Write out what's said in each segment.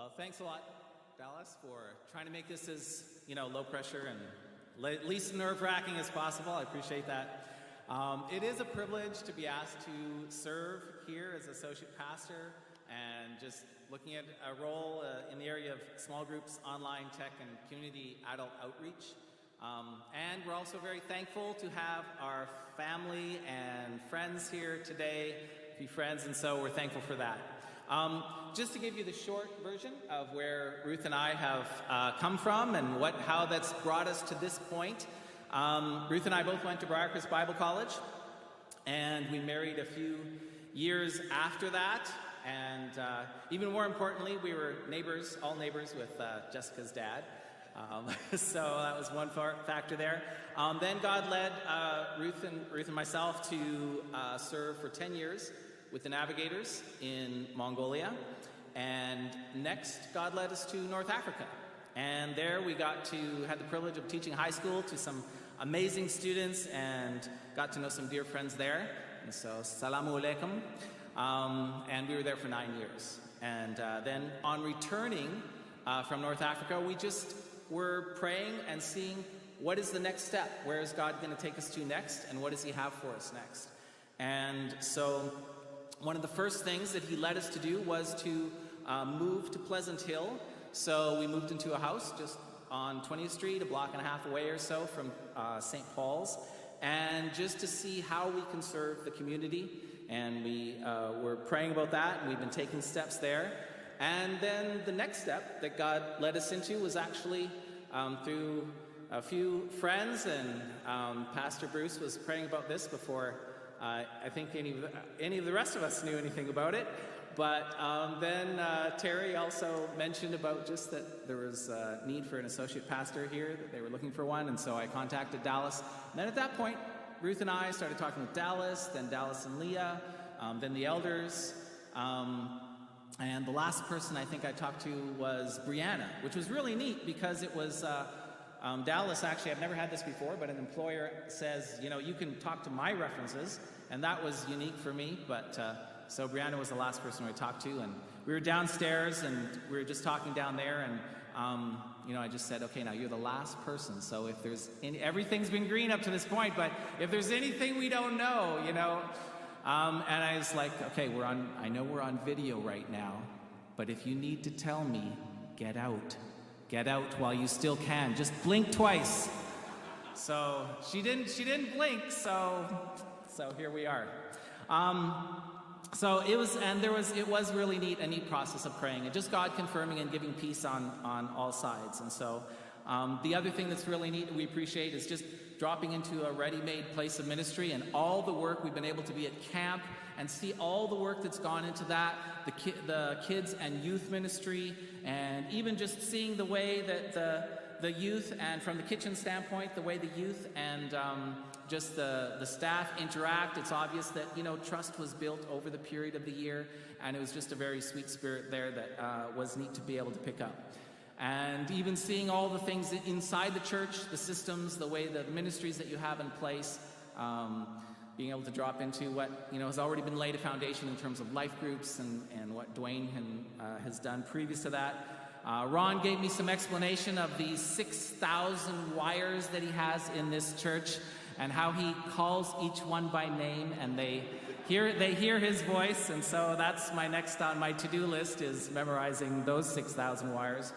Well, thanks a lot, Dallas, for trying to make this as you know low pressure and le- least nerve wracking as possible. I appreciate that. Um, it is a privilege to be asked to serve here as associate pastor and just looking at a role uh, in the area of small groups, online tech, and community adult outreach. Um, and we're also very thankful to have our family and friends here today, be friends, and so we're thankful for that. Um, just to give you the short version of where Ruth and I have uh, come from and what, how that's brought us to this point. Um, Ruth and I both went to Briarcrest Bible College, and we married a few years after that. And uh, even more importantly, we were neighbors, all neighbors with uh, Jessica's dad. Um, so that was one factor there. Um, then God led uh, Ruth, and, Ruth and myself to uh, serve for 10 years with the Navigators in Mongolia. And next, God led us to North Africa. And there we got to, had the privilege of teaching high school to some amazing students and got to know some dear friends there. And so, salamu alaikum. Um, and we were there for nine years. And uh, then on returning uh, from North Africa, we just were praying and seeing what is the next step? Where is God going to take us to next? And what does He have for us next? And so, one of the first things that He led us to do was to uh, move to Pleasant Hill. So, we moved into a house just on 20th Street, a block and a half away or so from uh, St. Paul's, and just to see how we can serve the community. And we uh, were praying about that, and we've been taking steps there. And then the next step that God led us into was actually um, through a few friends, and um, Pastor Bruce was praying about this before uh, I think any of, the, any of the rest of us knew anything about it. But um, then uh, Terry also mentioned about just that there was a need for an associate pastor here, that they were looking for one, and so I contacted Dallas. And then at that point, Ruth and I started talking with Dallas, then Dallas and Leah, um, then the elders. Um, and the last person I think I talked to was Brianna, which was really neat because it was uh, um, Dallas. Actually, I've never had this before, but an employer says, you know, you can talk to my references, and that was unique for me. But uh, so Brianna was the last person I talked to, and we were downstairs and we were just talking down there, and um, you know, I just said, okay, now you're the last person. So if there's any, everything's been green up to this point, but if there's anything we don't know, you know, um, and I was like, okay, we're on, I know we're on video right now, but if you need to tell me, get out. Get out while you still can. Just blink twice. So she didn't, she didn't blink, so, so here we are. Um, so it was, and there was, it was really neat, a neat process of praying, and just God confirming and giving peace on, on all sides. And so um, the other thing that's really neat and we appreciate is just dropping into a ready-made place of ministry and all the work we've been able to be at camp and see all the work that's gone into that, the, ki- the kids and youth ministry, and even just seeing the way that the, the youth and from the kitchen standpoint, the way the youth and um, just the, the staff interact. It's obvious that, you know, trust was built over the period of the year, and it was just a very sweet spirit there that uh, was neat to be able to pick up and even seeing all the things inside the church, the systems, the way the ministries that you have in place, um, being able to drop into what you know has already been laid a foundation in terms of life groups and, and what Dwayne uh, has done previous to that. Uh, Ron gave me some explanation of these 6,000 wires that he has in this church and how he calls each one by name and they hear, they hear his voice. And so that's my next on my to-do list is memorizing those 6,000 wires.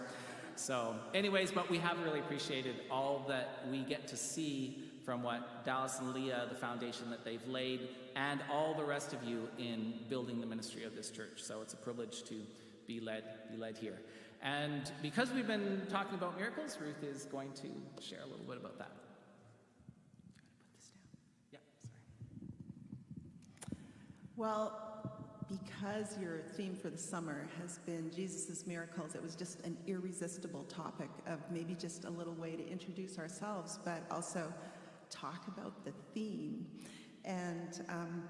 So, anyways, but we have really appreciated all that we get to see from what Dallas and Leah, the foundation that they've laid, and all the rest of you in building the ministry of this church. So it's a privilege to be led, be led here. And because we've been talking about miracles, Ruth is going to share a little bit about that. Yeah, sorry. Well, because your theme for the summer has been Jesus' miracles, it was just an irresistible topic of maybe just a little way to introduce ourselves, but also talk about the theme. And um,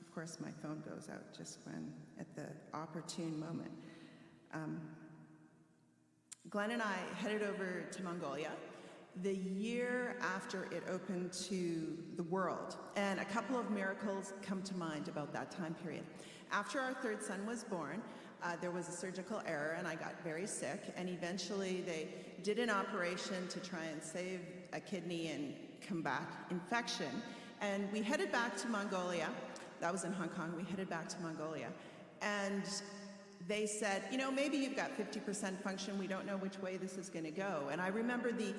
of course, my phone goes out just when at the opportune moment. Um, Glen and I headed over to Mongolia, the year after it opened to the world. And a couple of miracles come to mind about that time period. After our third son was born, uh, there was a surgical error and I got very sick. And eventually they did an operation to try and save a kidney and combat infection. And we headed back to Mongolia. That was in Hong Kong. We headed back to Mongolia. And they said, you know, maybe you've got 50% function. We don't know which way this is going to go. And I remember the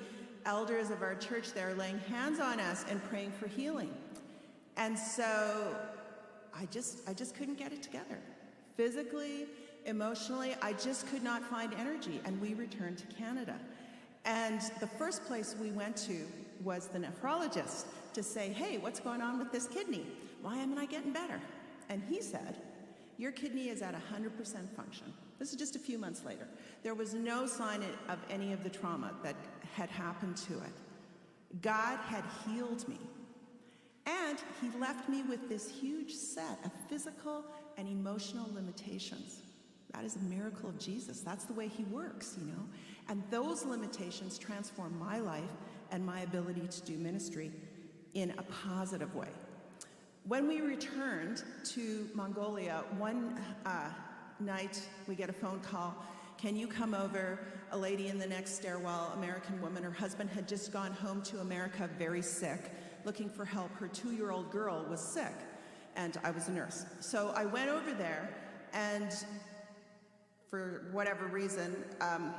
elders of our church there laying hands on us and praying for healing. And so I just, I just couldn't get it together. Physically, emotionally, I just could not find energy. And we returned to Canada. And the first place we went to was the nephrologist to say, hey, what's going on with this kidney? Why am I getting better? And he said, your kidney is at 100% function. This is just a few months later. There was no sign of any of the trauma that had happened to it. God had healed me. And he left me with this huge set of physical and emotional limitations. That is a miracle of Jesus. That's the way he works, you know. And those limitations transformed my life and my ability to do ministry in a positive way. When we returned to Mongolia, one uh, night we get a phone call. Can you come over? A lady in the next stairwell, American woman, her husband had just gone home to America very sick, looking for help. Her two year old girl was sick, and I was a nurse. So I went over there, and for whatever reason, um,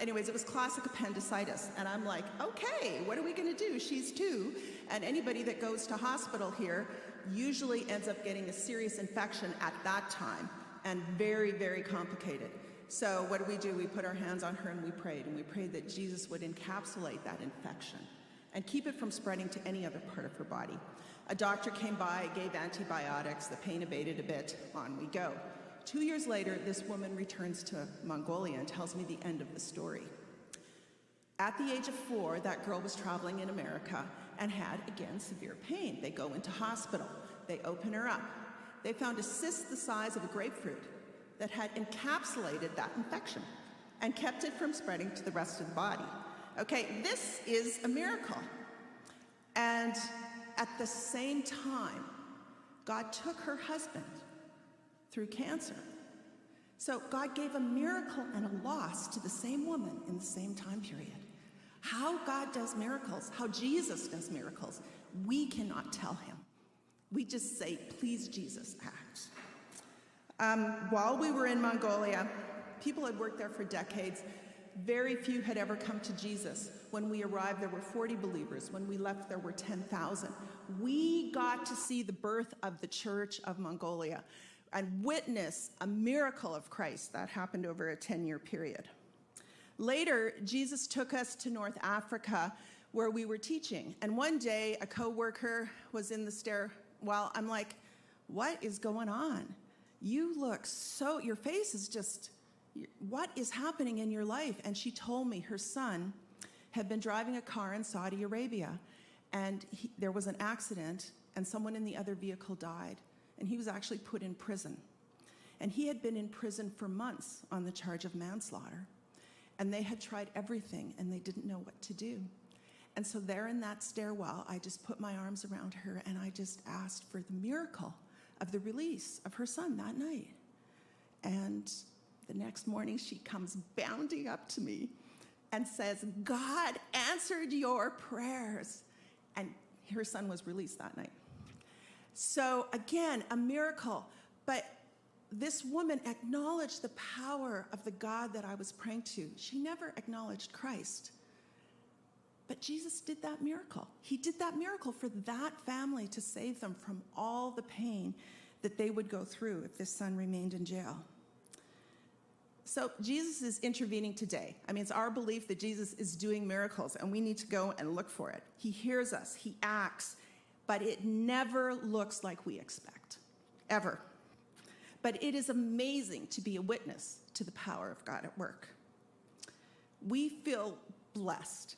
anyways, it was classic appendicitis. And I'm like, okay, what are we going to do? She's two. And anybody that goes to hospital here usually ends up getting a serious infection at that time and very, very complicated. So what do we do? We put our hands on her and we prayed. And we prayed that Jesus would encapsulate that infection and keep it from spreading to any other part of her body. A doctor came by, gave antibiotics, the pain abated a bit, on we go. Two years later, this woman returns to Mongolia and tells me the end of the story. At the age of four, that girl was traveling in America and had, again, severe pain. They go into hospital. They open her up. They found a cyst the size of a grapefruit that had encapsulated that infection and kept it from spreading to the rest of the body. Okay, this is a miracle. And at the same time, God took her husband through cancer. So God gave a miracle and a loss to the same woman in the same time period. How God does miracles, how Jesus does miracles, we cannot tell him. We just say, please, Jesus, act. Um, while we were in Mongolia, people had worked there for decades. Very few had ever come to Jesus. When we arrived, there were 40 believers. When we left, there were 10,000. We got to see the birth of the Church of Mongolia and witness a miracle of Christ that happened over a 10 year period. Later, Jesus took us to North Africa where we were teaching. And one day, a coworker was in the stairwell. I'm like, what is going on? You look so, your face is just, what is happening in your life? And she told me her son had been driving a car in Saudi Arabia and he, there was an accident and someone in the other vehicle died and he was actually put in prison. And he had been in prison for months on the charge of manslaughter. And they had tried everything and they didn't know what to do. And so, there in that stairwell, I just put my arms around her and I just asked for the miracle of the release of her son that night. And the next morning, she comes bounding up to me and says, God answered your prayers. And her son was released that night. So, again, a miracle. But this woman acknowledged the power of the God that I was praying to. She never acknowledged Christ. But Jesus did that miracle. He did that miracle for that family to save them from all the pain that they would go through if this son remained in jail. So Jesus is intervening today. I mean, it's our belief that Jesus is doing miracles, and we need to go and look for it. He hears us, he acts, but it never looks like we expect, ever. But it is amazing to be a witness to the power of God at work. We feel blessed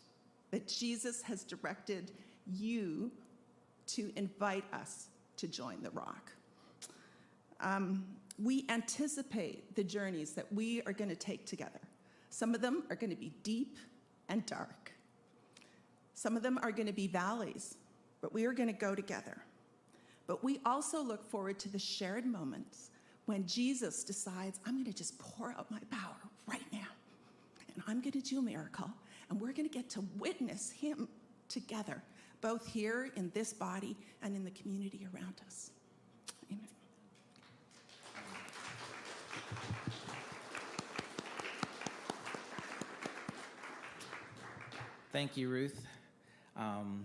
that Jesus has directed you to invite us to join the rock. Um, we anticipate the journeys that we are going to take together. Some of them are going to be deep and dark. Some of them are going to be valleys, but we are going to go together. But we also look forward to the shared moments when Jesus decides, I'm going to just pour out my power right now. And I'm going to do a miracle. And we're going to get to witness him together, both here in this body and in the community around us. Amen. Thank you, Ruth. Um,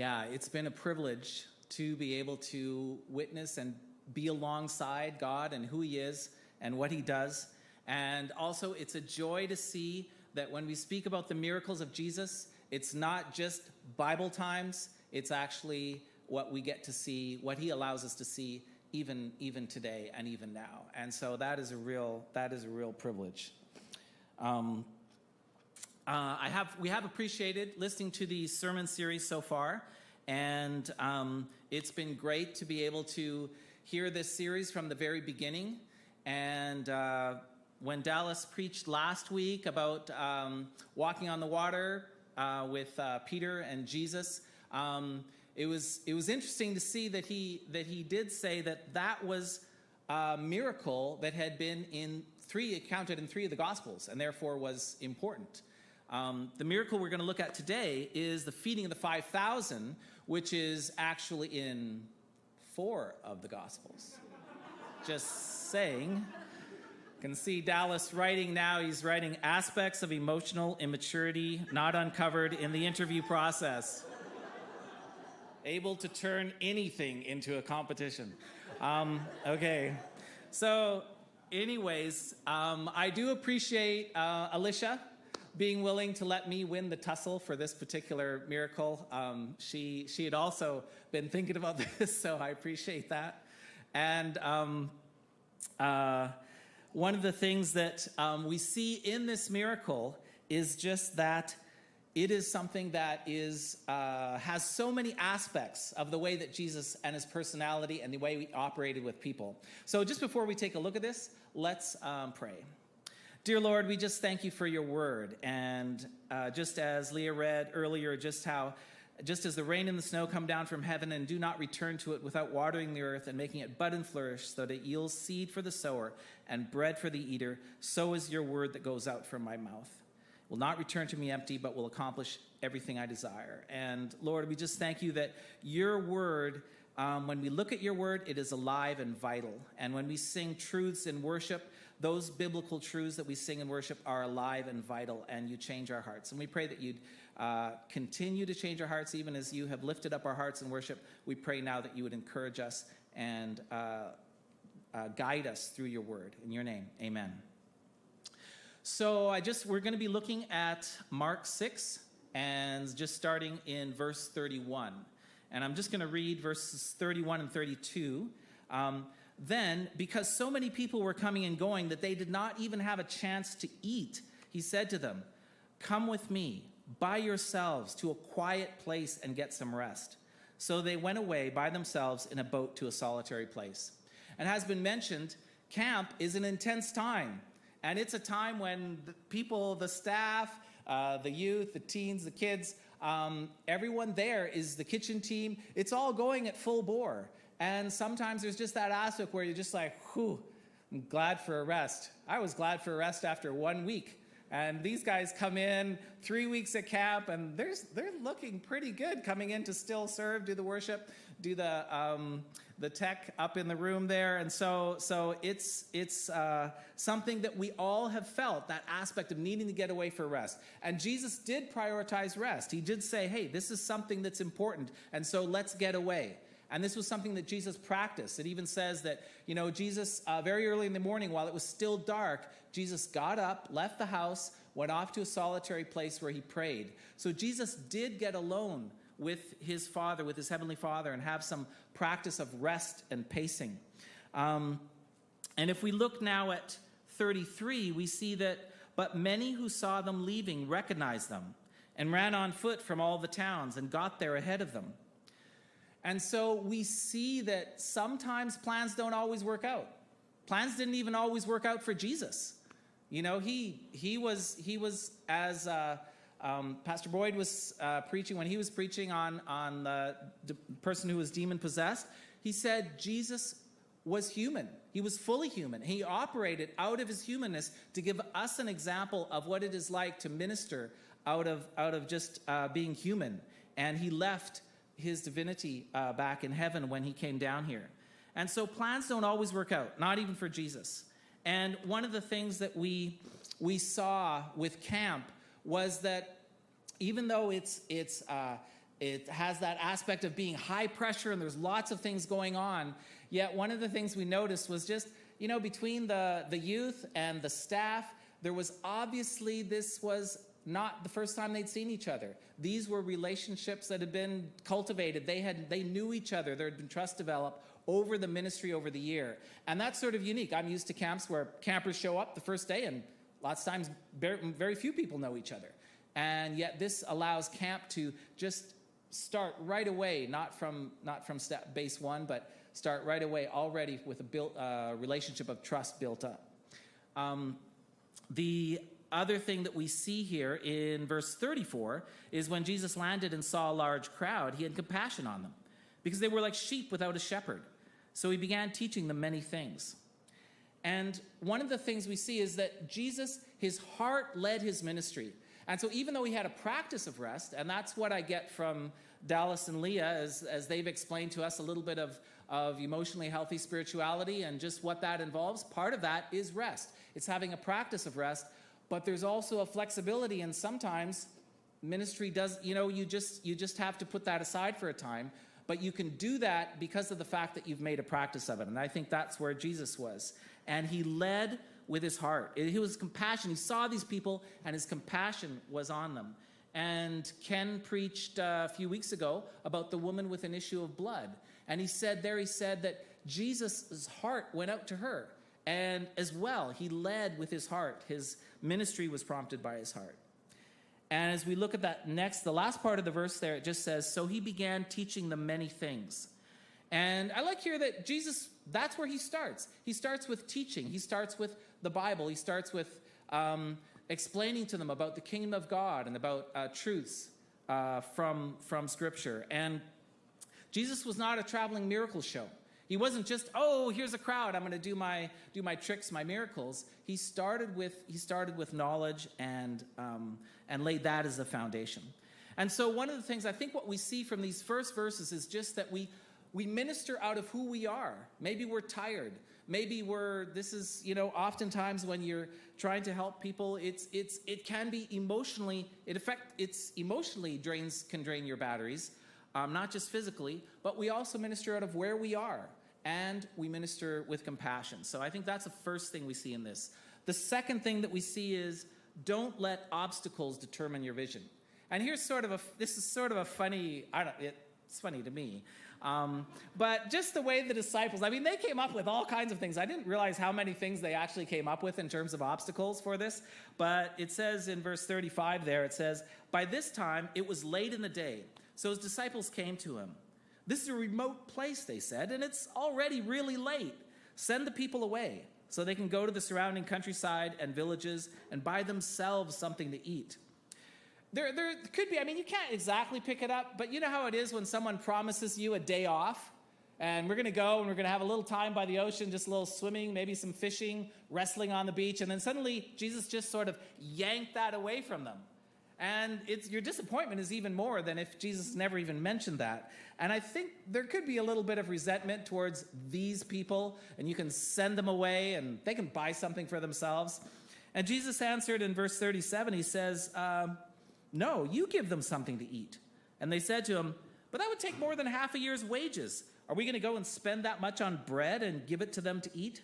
yeah, it's been a privilege to be able to witness and be alongside God and who He is and what He does. And also, it's a joy to see that when we speak about the miracles of Jesus, it's not just Bible times, it's actually what we get to see, what He allows us to see even, even today and even now. And so that is a real, that is a real privilege. Um, uh, I have, we have appreciated listening to the sermon series so far, and um, it's been great to be able to hear this series from the very beginning. And uh, when Dallas preached last week about um, walking on the water uh, with uh, Peter and Jesus, um, it was it was interesting to see that he that he did say that that was a miracle that had been in three accounted in three of the Gospels, and therefore was important. Um, the miracle we're going to look at today is the feeding of the 5,000, which is actually in four of the Gospels. Just saying. You can see Dallas writing now. He's writing aspects of emotional immaturity not uncovered in the interview process. Able to turn anything into a competition. Um, okay. So, anyways, um, I do appreciate uh, Alicia being willing to let me win the tussle for this particular miracle. Um, she she had also been thinking about this, so I appreciate that. And um, uh, one of the things that um, we see in this miracle is just that it is something that is uh, has so many aspects of the way that Jesus and his personality and the way he operated with people. So just before we take a look at this, let's um, pray. Dear Lord, we just thank you for your word. And uh, just as Leah read earlier, just how, just as the rain and the snow come down from heaven and do not return to it without watering the earth and making it bud and flourish, so that it yields seed for the sower and bread for the eater, so is your word that goes out from my mouth. Will not return to me empty, but will accomplish everything I desire. And Lord, we just thank you that your word. Um, when we look at your word, it is alive and vital. And when we sing truths in worship, those biblical truths that we sing and worship are alive and vital, and you change our hearts. And we pray that you'd uh, continue to change our hearts, even as you have lifted up our hearts in worship. We pray now that you would encourage us and uh, uh, guide us through your word. In your name, amen. So I just we're going to be looking at Mark 6 and just starting in verse 31. And I'm just going to read verses 31 and 32. Um, then, because so many people were coming and going that they did not even have a chance to eat, he said to them, Come with me by yourselves to a quiet place and get some rest. So they went away by themselves in a boat to a solitary place. And has been mentioned, camp is an intense time. And it's a time when the people, the staff, uh, the youth, the teens, the kids, um, everyone there is the kitchen team. It's all going at full bore. And sometimes there's just that aspect where you're just like, whew, I'm glad for a rest. I was glad for a rest after one week. And these guys come in three weeks at camp, and they're, they're looking pretty good coming in to still serve, do the worship, do the, um, the tech up in the room there. And so, so it's, it's uh, something that we all have felt that aspect of needing to get away for rest. And Jesus did prioritize rest. He did say, hey, this is something that's important, and so let's get away. And this was something that Jesus practiced. It even says that, you know, Jesus, uh, very early in the morning, while it was still dark, Jesus got up, left the house, went off to a solitary place where he prayed. So Jesus did get alone with his Father, with his Heavenly Father, and have some practice of rest and pacing. Um, and if we look now at 33, we see that, but many who saw them leaving recognized them and ran on foot from all the towns and got there ahead of them. And so we see that sometimes plans don't always work out. Plans didn't even always work out for Jesus. You know, he he was he was as uh, um, Pastor Boyd was uh, preaching, when he was preaching on, on the, person who was demon possessed, he said Jesus was human. He was fully human. He operated out of his humanness to give us an example of what it is like to minister out of, out of just uh, being human. And he left his divinity uh, back in heaven when he came down here. And so plans don't always work out, not even for Jesus. And one of the things that we, we saw with camp was that even though it's, it's, uh, it has that aspect of being high pressure and there's lots of things going on, yet one of the things we noticed was just, you know, between the, the youth and the staff, there was obviously this was not the first time they'd seen each other. These were relationships that had been cultivated. They had they knew each other. There had been trust developed over the ministry over the year. And that's sort of unique. I'm used to camps where campers show up the first day and lots of times very, few people know each other. And yet this allows camp to just start right away, not from not from step base 1, but start right away already with a built uh, relationship of trust built up. Um, the other thing that we see here in verse 34 is when Jesus landed and saw a large crowd, he had compassion on them because they were like sheep without a shepherd. So he began teaching them many things. And one of the things we see is that Jesus, his heart led his ministry. And so even though he had a practice of rest, and that's what I get from Dallas and Leah as, as they've explained to us a little bit of, of emotionally healthy spirituality and just what that involves, part of that is rest. It's having a practice of rest, but there's also a flexibility and sometimes ministry does you know you just you just have to put that aside for a time. But you can do that because of the fact that you've made a practice of it. And i think that's where jesus was. And he led with his heart. He was compassion he saw these people and his compassion was on them. And ken preached uh, a few weeks ago about the woman with an issue of blood. And he said there he said that jesus' heart went out to her and as well he led with his heart his ministry was prompted by his heart. And as we look at that next, the last part of the verse there, it just says, So he began teaching them many things. And I like here that Jesus, that's where he starts. He starts with teaching, he starts with the Bible, he starts with um, explaining to them about the kingdom of God and about uh, truths uh, from, from Scripture. And Jesus was not a traveling miracle show. He wasn't just, oh, here's a crowd, I'm going to do my, do my tricks, my miracles. He started with, he started with knowledge and, um, and laid that as a foundation. And so, one of the things I think what we see from these first verses is just that we, we minister out of who we are. Maybe we're tired. Maybe we're, this is, you know, oftentimes when you're trying to help people, it's, it's, it can be emotionally, it affect, it's emotionally drains, can drain your batteries, um, not just physically, but we also minister out of where we are and we minister with compassion. So I think that's the first thing we see in this. The second thing that we see is don't let obstacles determine your vision. And here's sort of a this is sort of a funny I don't it's funny to me. Um, but just the way the disciples, I mean, they came up with all kinds of things. I didn't realize how many things they actually came up with in terms of obstacles for this. But it says in verse 35 there, it says, By this time it was late in the day. So his disciples came to him. This is a remote place, they said, and it's already really late. Send the people away so they can go to the surrounding countryside and villages and buy themselves something to eat. There, there could be, I mean, you can't exactly pick it up, but you know how it is when someone promises you a day off? And we're going to go and we're going to have a little time by the ocean, just a little swimming, maybe some fishing, wrestling on the beach. And then suddenly Jesus just sort of yanked that away from them. And it's, your disappointment is even more than if Jesus never even mentioned that. And I think there could be a little bit of resentment towards these people, and you can send them away and they can buy something for themselves. And Jesus answered in verse 37, he says, um, No, you give them something to eat. And they said to him, But that would take more than half a year's wages. Are we going to go and spend that much on bread and give it to them to eat?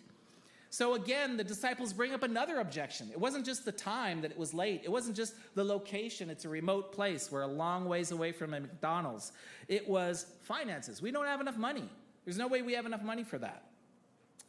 So again, the disciples bring up another objection. It wasn't just the time that it was late. It wasn't just the location. It's a remote place. We're a long ways away from a McDonald's. It was finances. We don't have enough money. There's no way we have enough money for that.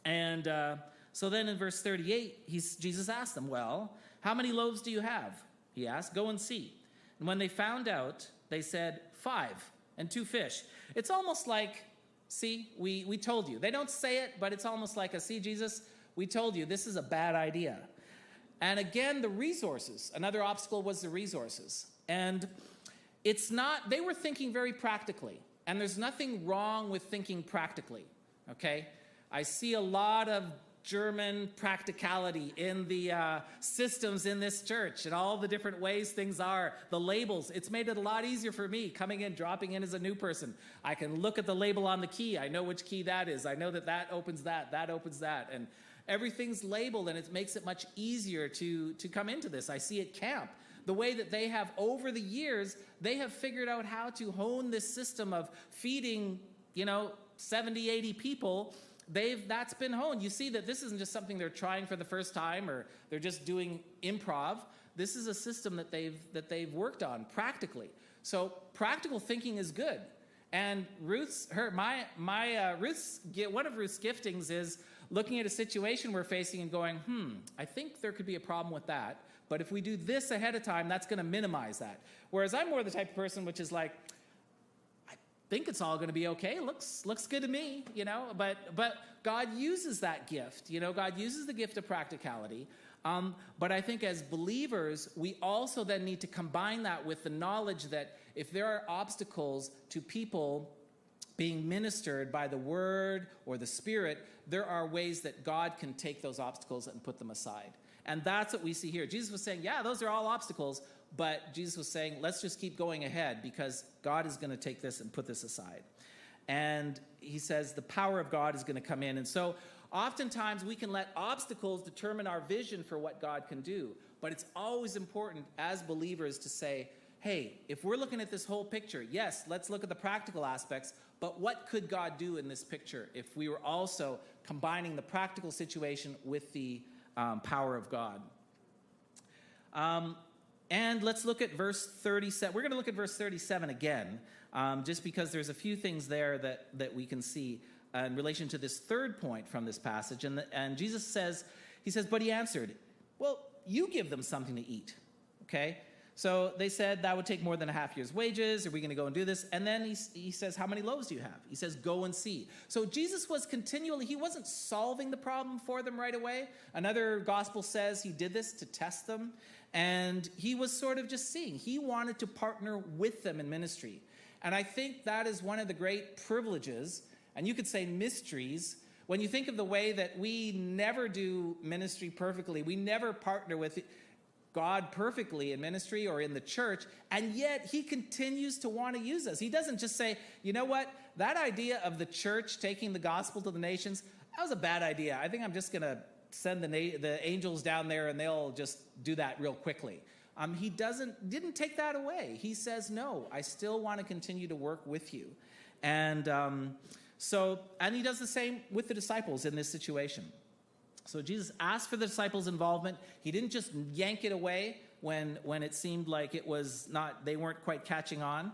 And uh, so then in verse 38, he's, Jesus asked them, Well, how many loaves do you have? He asked, Go and see. And when they found out, they said, Five and two fish. It's almost like, see, we, we told you. They don't say it, but it's almost like a, see, Jesus, we told you this is a bad idea. And again, the resources. Another obstacle was the resources. And it's not, they were thinking very practically. And there's nothing wrong with thinking practically, okay? I see a lot of German practicality in the uh, systems in this church and all the different ways things are, the labels. It's made it a lot easier for me coming in, dropping in as a new person. I can look at the label on the key. I know which key that is. I know that that opens that, that opens that. And everything's labeled and it makes it much easier to, to come into this. I see at camp the way that they have over the years, they have figured out how to hone this system of feeding, you know, 70, 80 people they've that's been honed. You see that this isn't just something they're trying for the first time or they're just doing improv. This is a system that they've that they've worked on practically. So practical thinking is good. And Ruth's her my my uh, Ruth's one of Ruth's giftings is looking at a situation we're facing and going, hmm, I think there could be a problem with that. But if we do this ahead of time, that's going to minimize that. Whereas I'm more the type of person which is like, I think it's all going to be okay. Looks looks good to me, you know. But but God uses that gift, you know. God uses the gift of practicality. Um, but I think as believers, we also then need to combine that with the knowledge that if there are obstacles to people being ministered by the word or the spirit, there are ways that God can take those obstacles and put them aside. And that's what we see here. Jesus was saying, yeah, those are all obstacles, but Jesus was saying, let's just keep going ahead because God is going to take this and put this aside. And he says the power of God is going to come in. And so oftentimes we can let obstacles determine our vision for what God can do. But it's always important as believers to say, hey, if we're looking at this whole picture, yes, let's look at the practical aspects, but what could God do in this picture if we were also combining the practical situation with the um, power of God? Um, and let's look at verse 37. We're going to look at verse 37 again, um, just because there's a few things there that, that we can see uh, in relation to this third point from this passage. And, the, and Jesus says, He says, But he answered, Well, you give them something to eat. Okay? So they said that would take more than a half year's wages. Are we going to go and do this? And then he, he says, How many loaves do you have? He says, Go and see. So Jesus was continually, he wasn't solving the problem for them right away. Another gospel says he did this to test them. And he was sort of just seeing. He wanted to partner with them in ministry. And I think that is one of the great privileges, and you could say mysteries, when you think of the way that we never do ministry perfectly, we never partner with God perfectly in ministry or in the church, and yet He continues to want to use us. He doesn't just say, you know what, that idea of the church taking the gospel to the nations, that was a bad idea. I think I'm just going to send the, na- the angels down there and they'll just do that real quickly. Um, he doesn't didn't take that away. He says, "No, I still want to continue to work with you," and um, so and he does the same with the disciples in this situation. So Jesus asked for the disciples' involvement. He didn't just yank it away when when it seemed like it was not they weren't quite catching on.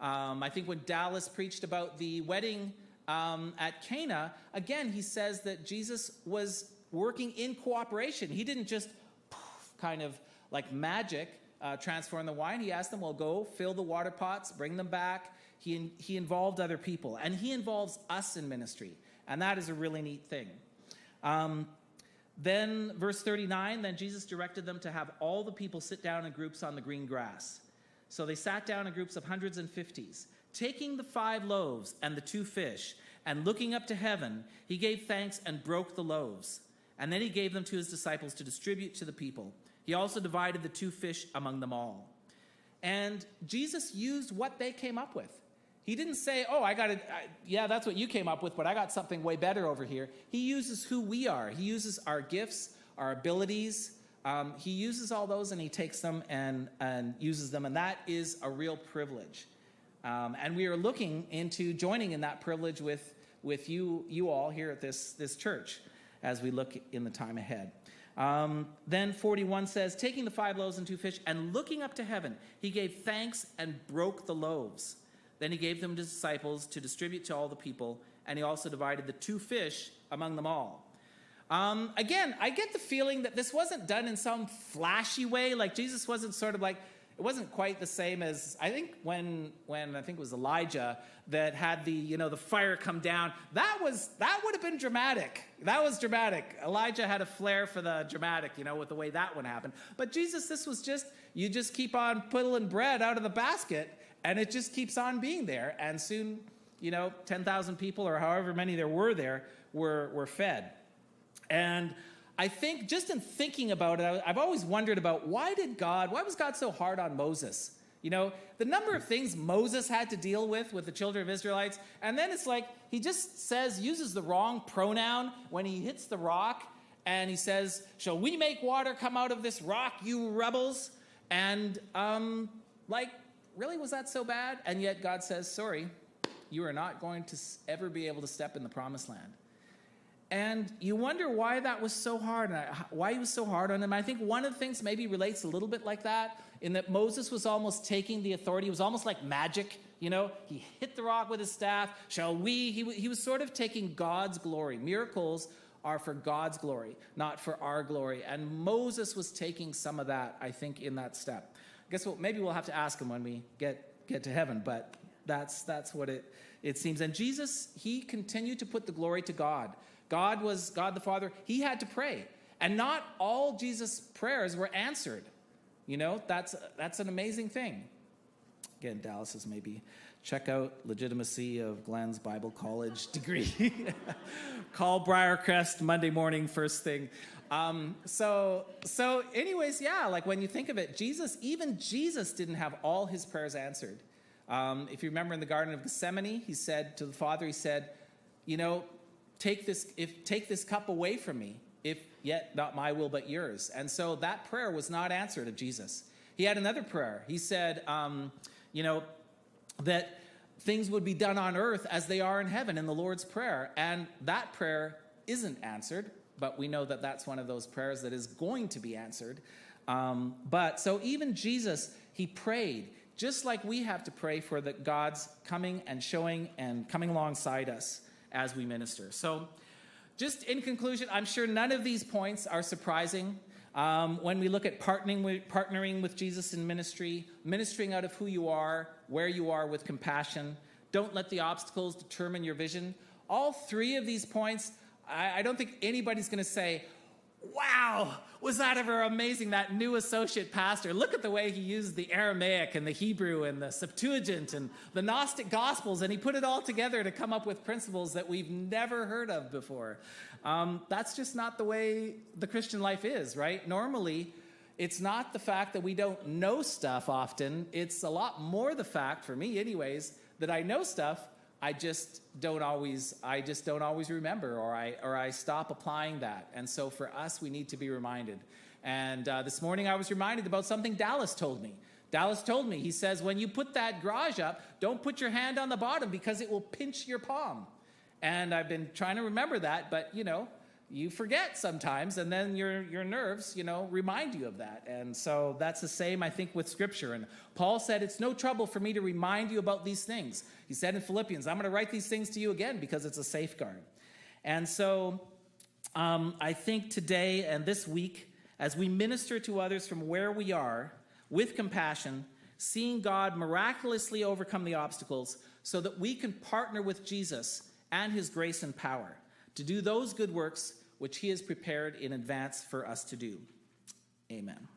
Um, I think when Dallas preached about the wedding um, at Cana, again he says that Jesus was working in cooperation. He didn't just poof, kind of like magic uh, transform the wine. He asked them, well, go fill the water pots, bring them back. He, he involved other people, and he involves us in ministry. And that is a really neat thing. Um, then, verse 39 then Jesus directed them to have all the people sit down in groups on the green grass. So they sat down in groups of hundreds and fifties. Taking the five loaves and the two fish, and looking up to heaven, he gave thanks and broke the loaves and then he gave them to his disciples to distribute to the people. He also divided the two fish among them all. And Jesus used what they came up with. He didn't say, Oh, I got it. Yeah, that's what you came up with, but I got something way better over here. He uses who we are, He uses our gifts, our abilities. Um, he uses all those and he takes them and, and uses them, and that is a real privilege. Um, and we are looking into joining in that privilege with, with you, you all here at this, this church as we look in the time ahead. Um, then 41 says, Taking the five loaves and two fish and looking up to heaven, he gave thanks and broke the loaves. Then he gave them to his disciples to distribute to all the people, and he also divided the two fish among them all. Um, again, I get the feeling that this wasn't done in some flashy way, like Jesus wasn't sort of like, it wasn't quite the same as I think when when I think it was Elijah that had the you know the fire come down. That was that would have been dramatic. That was dramatic. Elijah had a flair for the dramatic, you know, with the way that one happened. But Jesus, this was just you just keep on pulling bread out of the basket, and it just keeps on being there, and soon you know ten thousand people or however many there were there were were fed, and I think just in thinking about it, I've always wondered about why did God, why was God so hard on Moses? You know, the number of things Moses had to deal with with the children of Israelites, and then it's like he just says, uses the wrong pronoun when he hits the rock, and he says, Shall we make water come out of this rock, you rebels? And, um, like, really, was that so bad? And yet God says, Sorry, you are not going to ever be able to step in the promised land. And you wonder why that was so hard, and why he was so hard on him. I think one of the things maybe relates a little bit like that, in that Moses was almost taking the authority. It was almost like magic, you know. He hit the rock with his staff. Shall we? He, he was sort of taking God's glory. Miracles are for God's glory, not for our glory. And Moses was taking some of that, I think, in that step. Guess what, maybe we'll have to ask him when we get, get to heaven, but that's, that's what it, it seems. And Jesus, he continued to put the glory to God. God was God the Father. He had to pray. And not all Jesus' prayers were answered. You know, that's, that's an amazing thing. Again, Dallas is maybe check out legitimacy of Glen's Bible College degree. Call Briarcrest Monday morning, first thing. Um, so, so, anyways, yeah, like when you think of it, Jesus, even Jesus didn't have all his prayers answered. Um, if you remember in the Garden of Gethsemane, he said to the Father, he said, you know, take this, if, take this cup away from me, if yet not my will but yours. And so that prayer was not answered of Jesus. He had another prayer. He said, um, you know, that things would be done on earth as they are in heaven in the Lord's Prayer. And that prayer isn't answered, but we know that that's one of those prayers that is going to be answered. Um, but so even Jesus, he prayed just like we have to pray for the God's coming and showing and coming alongside us as we minister. So, just in conclusion, I'm sure none of these points are surprising. Um, when we look at partnering with, partnering with Jesus in ministry, ministering out of who you are, where you are with compassion, don't let the obstacles determine your vision. All three of these points, I, I don't think anybody's going to say, wow, was that ever amazing? That new associate pastor. Look at the way he used the Aramaic and the Hebrew and the Septuagint and the Gnostic Gospels, and he put it all together to come up with principles that we've never heard of before. Um, that's just not the way the Christian life is, right? Normally, it's not the fact that we don't know stuff often, it's a lot more the fact, for me, anyways, that I know stuff I just don't always I just don't always remember or I or I stop applying that. And so for us we need to be reminded. And uh, this morning I was reminded about something Dallas told me. Dallas told me, he says, when you put that garage up, don't put your hand on the bottom because it will pinch your palm. And I've been trying to remember that, but you know, you forget sometimes and then your, your nerves you know remind you of that. And so that's the same i think with scripture. And paul said it's no trouble for me to remind you about these things. He said in philippians i'm going to write these things to you again because it's a safeguard. And so um, i think today and this week as we minister to others from where we are with compassion seeing god miraculously overcome the obstacles so that we can partner with jesus and his grace and power to do those good works which he has prepared in advance for us to do. Amen.